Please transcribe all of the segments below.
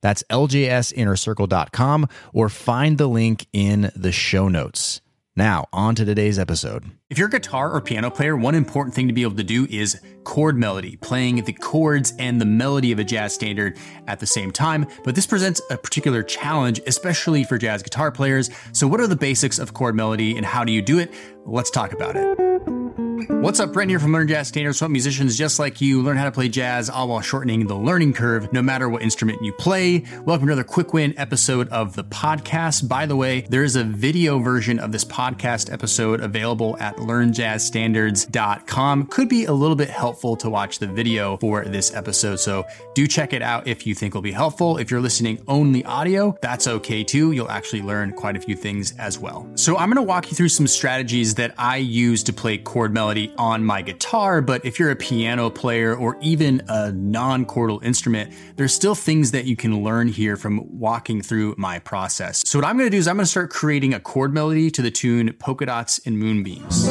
That's ljsinnercircle.com or find the link in the show notes. Now, on to today's episode. If you're a guitar or piano player, one important thing to be able to do is chord melody, playing the chords and the melody of a jazz standard at the same time. But this presents a particular challenge, especially for jazz guitar players. So, what are the basics of chord melody and how do you do it? Let's talk about it. What's up, Brent here from Learn Jazz Standards. Help musicians just like you learn how to play jazz, all while shortening the learning curve, no matter what instrument you play. Welcome to another quick win episode of the podcast. By the way, there is a video version of this podcast episode available at learnjazzstandards.com. Could be a little bit helpful to watch the video for this episode, so do check it out if you think will be helpful. If you're listening only audio, that's okay too. You'll actually learn quite a few things as well. So I'm going to walk you through some strategies that I use to play chord melody on my guitar, but if you're a piano player or even a non chordal instrument, there's still things that you can learn here from walking through my process. So, what I'm gonna do is I'm gonna start creating a chord melody to the tune Polka Dots and Moonbeams.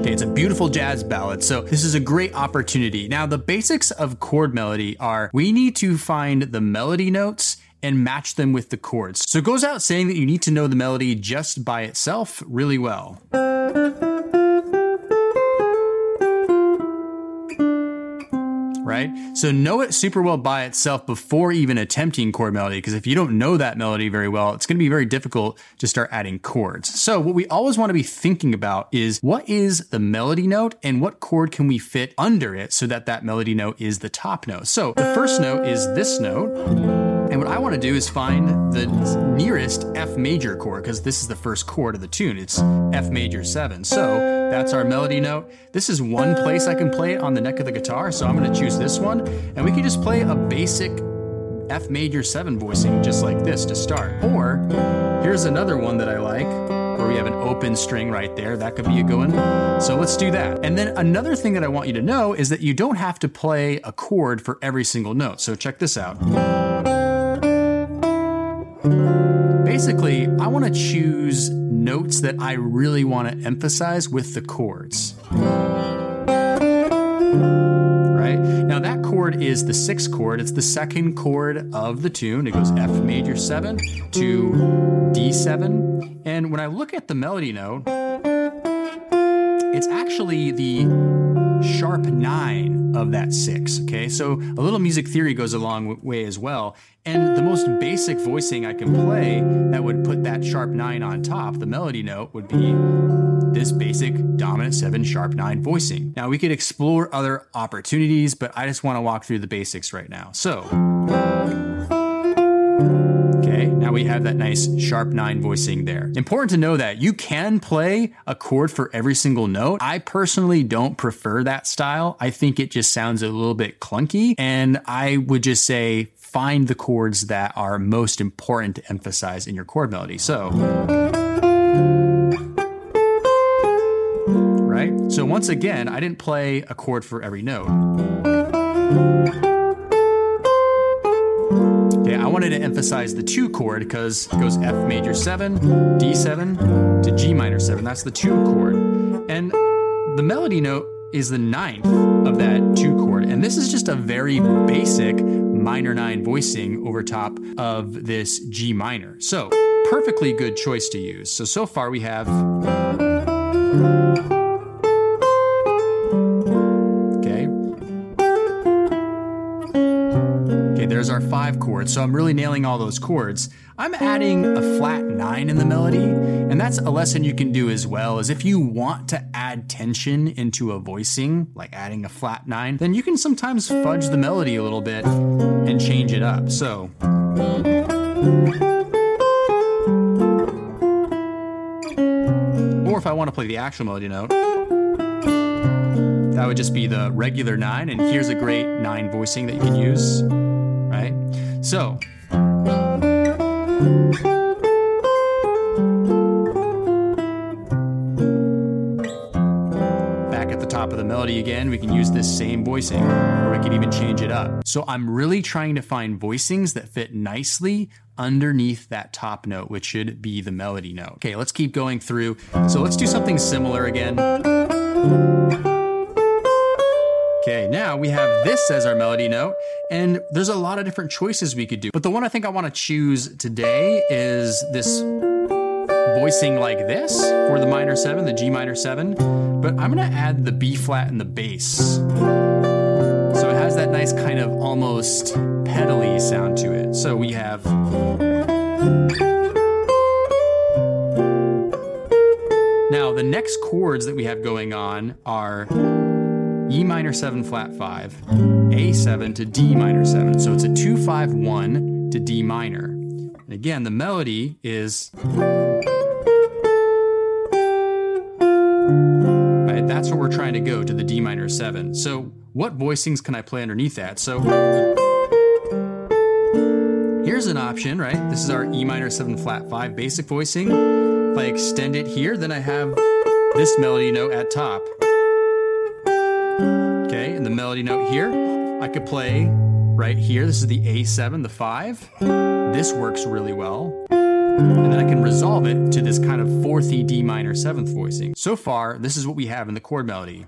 Okay, it's a beautiful jazz ballad, so this is a great opportunity. Now, the basics of chord melody are we need to find the melody notes and match them with the chords. So it goes out saying that you need to know the melody just by itself really well. Right? So know it super well by itself before even attempting chord melody, because if you don't know that melody very well, it's going to be very difficult to start adding chords. So what we always want to be thinking about is what is the melody note and what chord can we fit under it so that that melody note is the top note. So the first note is this note. And what I want to do is find the nearest F major chord because this is the first chord of the tune. It's F major 7. So that's our melody note. This is one place I can play it on the neck of the guitar. So I'm going to choose this one. And we can just play a basic F major 7 voicing just like this to start. Or here's another one that I like where we have an open string right there. That could be a good one. So let's do that. And then another thing that I want you to know is that you don't have to play a chord for every single note. So check this out. I want to choose notes that I really want to emphasize with the chords. Right? Now, that chord is the sixth chord. It's the second chord of the tune. It goes F major 7 to D7. And when I look at the melody note, it's actually the sharp nine of that six. Okay, so a little music theory goes a long way as well. And the most basic voicing I can play that would put that sharp nine on top, the melody note, would be this basic dominant seven sharp nine voicing. Now we could explore other opportunities, but I just want to walk through the basics right now. So. Now we have that nice sharp nine voicing there. Important to know that you can play a chord for every single note. I personally don't prefer that style. I think it just sounds a little bit clunky, and I would just say find the chords that are most important to emphasize in your chord melody. So. Right? So once again, I didn't play a chord for every note. Okay, I wanted to emphasize the two chord because it goes F major 7, D7 to G minor 7. That's the two chord. And the melody note is the ninth of that two chord. And this is just a very basic minor 9 voicing over top of this G minor. So, perfectly good choice to use. So, so far we have. So I'm really nailing all those chords. I'm adding a flat nine in the melody, and that's a lesson you can do as well. Is if you want to add tension into a voicing, like adding a flat nine, then you can sometimes fudge the melody a little bit and change it up. So. Or if I want to play the actual melody note, that would just be the regular nine. And here's a great nine voicing that you can use? So, back at the top of the melody again, we can use this same voicing, or we can even change it up. So I'm really trying to find voicings that fit nicely underneath that top note, which should be the melody note. Okay, let's keep going through. So let's do something similar again. Okay, now we have this as our melody note, and there's a lot of different choices we could do. But the one I think I want to choose today is this voicing like this for the minor seven, the G minor seven, but I'm gonna add the B flat and the bass. So it has that nice kind of almost pedally sound to it. So we have. Now, the next chords that we have going on are E minor 7 flat 5, A7 to D minor 7. So it's a 2 5 1 to D minor. And again, the melody is. Right, that's where we're trying to go to the D minor 7. So, what voicings can I play underneath that? So, here's an option, right? This is our E minor 7 flat 5 basic voicing. If I extend it here, then I have this melody note at top. Melody note here, I could play right here. This is the A7, the 5. This works really well. And then I can resolve it to this kind of fourth D minor seventh voicing. So far, this is what we have in the chord melody.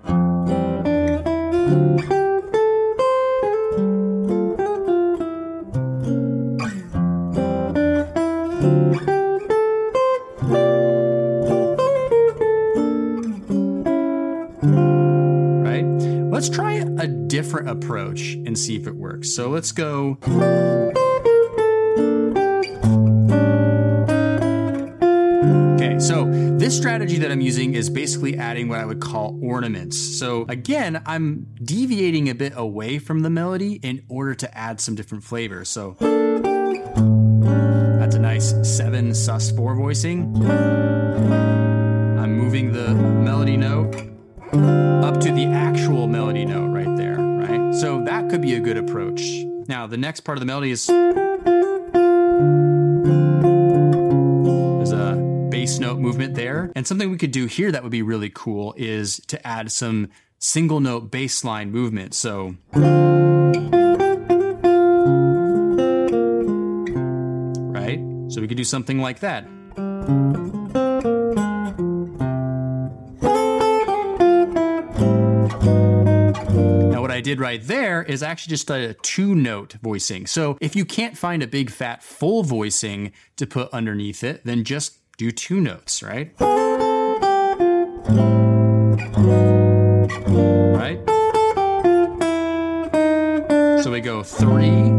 Different approach and see if it works. So let's go. Okay, so this strategy that I'm using is basically adding what I would call ornaments. So again, I'm deviating a bit away from the melody in order to add some different flavors. So that's a nice seven sus4 voicing. I'm moving the melody note up to the actual melody note could be a good approach. Now, the next part of the melody is there's a bass note movement there. And something we could do here that would be really cool is to add some single note bass line movement. So right? So we could do something like that. Did right there is actually just a two note voicing. So if you can't find a big fat full voicing to put underneath it, then just do two notes, right? Right? So we go three.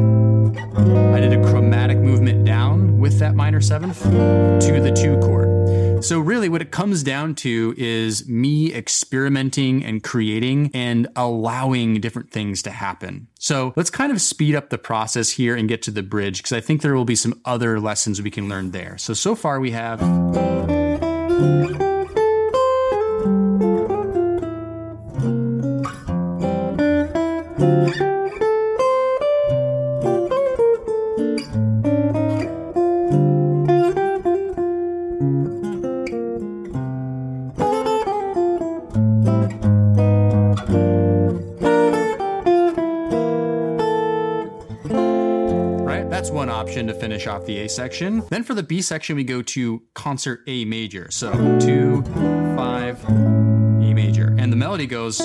I did a chromatic movement down with that minor seventh to the two chord. So, really, what it comes down to is me experimenting and creating and allowing different things to happen. So, let's kind of speed up the process here and get to the bridge because I think there will be some other lessons we can learn there. So, so far we have. Option to finish off the A section. Then for the B section, we go to concert A major. So two, five, A major. And the melody goes.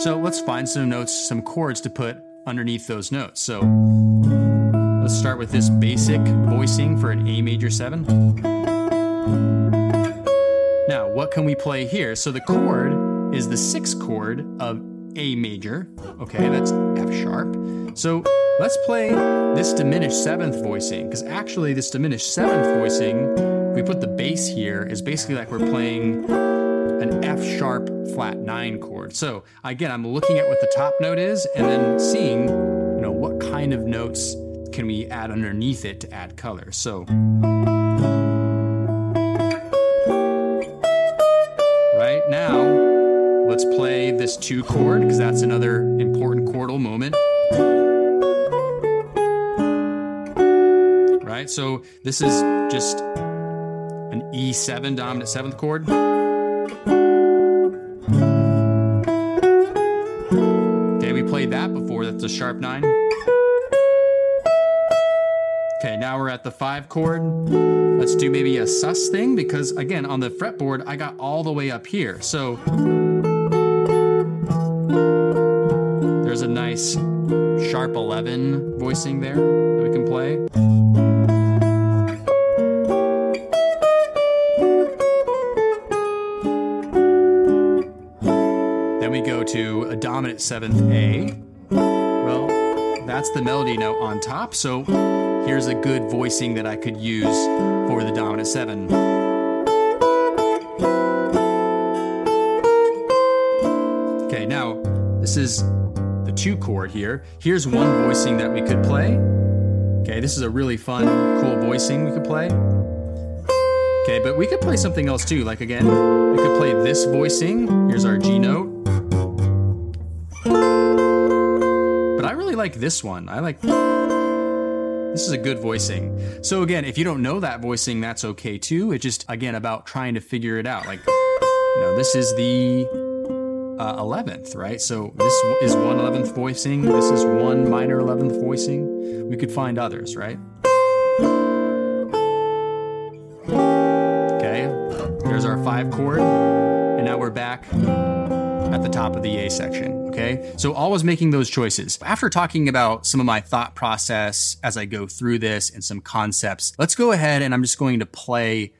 So let's find some notes, some chords to put underneath those notes. So let's start with this basic voicing for an A major seven. Now, what can we play here? So the chord is the sixth chord of A major. Okay, that's F sharp. So let's play this diminished seventh voicing, because actually, this diminished seventh voicing, we put the bass here, is basically like we're playing an F sharp flat nine chord. So again, I'm looking at what the top note is and then seeing, you know, what kind of notes can we add underneath it to add color? So. Two chord because that's another important chordal moment. Right, so this is just an E7 dominant seventh chord. Okay, we played that before. That's a sharp nine. Okay, now we're at the five chord. Let's do maybe a sus thing because, again, on the fretboard, I got all the way up here. So nice sharp 11 voicing there that we can play. Then we go to a dominant seventh A. Well, that's the melody note on top. So here's a good voicing that I could use for the dominant seven. Okay, now this is two chord here. Here's one voicing that we could play. Okay, this is a really fun, cool voicing we could play. Okay, but we could play something else too. Like again, we could play this voicing. Here's our G note. But I really like this one. I like this is a good voicing. So again, if you don't know that voicing, that's okay too. It's just again about trying to figure it out. Like, you know, this is the uh, 11th, right? So this is one 11th voicing. This is one minor 11th voicing. We could find others, right? Okay, there's our five chord, and now we're back at the top of the A section. Okay, so always making those choices. After talking about some of my thought process as I go through this and some concepts, let's go ahead and I'm just going to play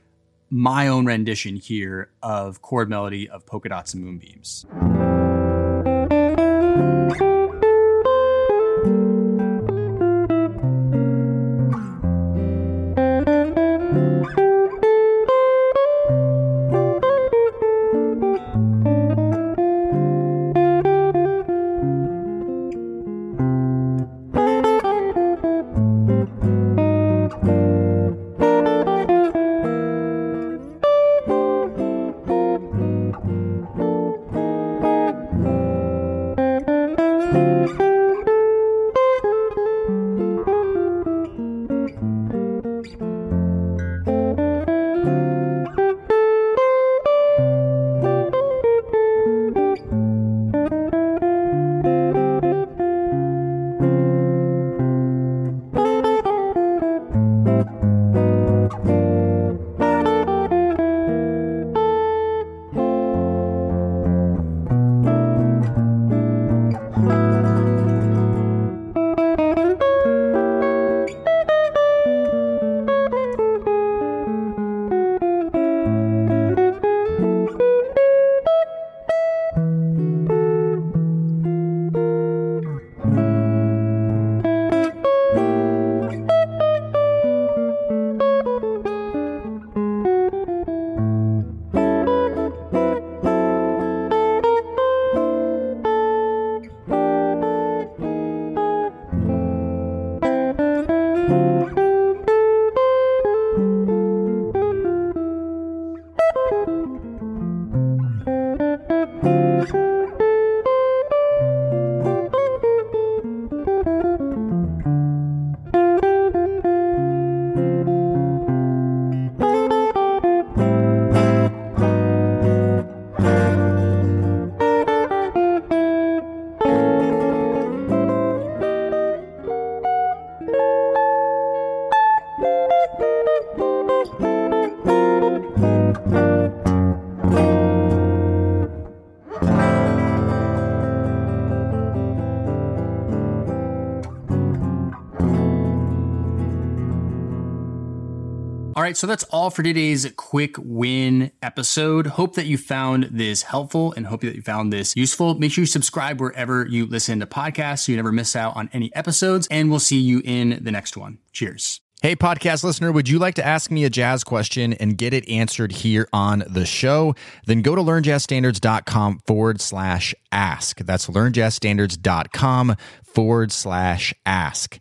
my own rendition here of chord melody of polka dots and moonbeams. Right, so that's all for today's quick win episode. Hope that you found this helpful and hope that you found this useful. Make sure you subscribe wherever you listen to podcasts so you never miss out on any episodes, and we'll see you in the next one. Cheers. Hey, podcast listener, would you like to ask me a jazz question and get it answered here on the show? Then go to learnjazzstandards.com forward slash ask. That's learnjazzstandards.com forward slash ask.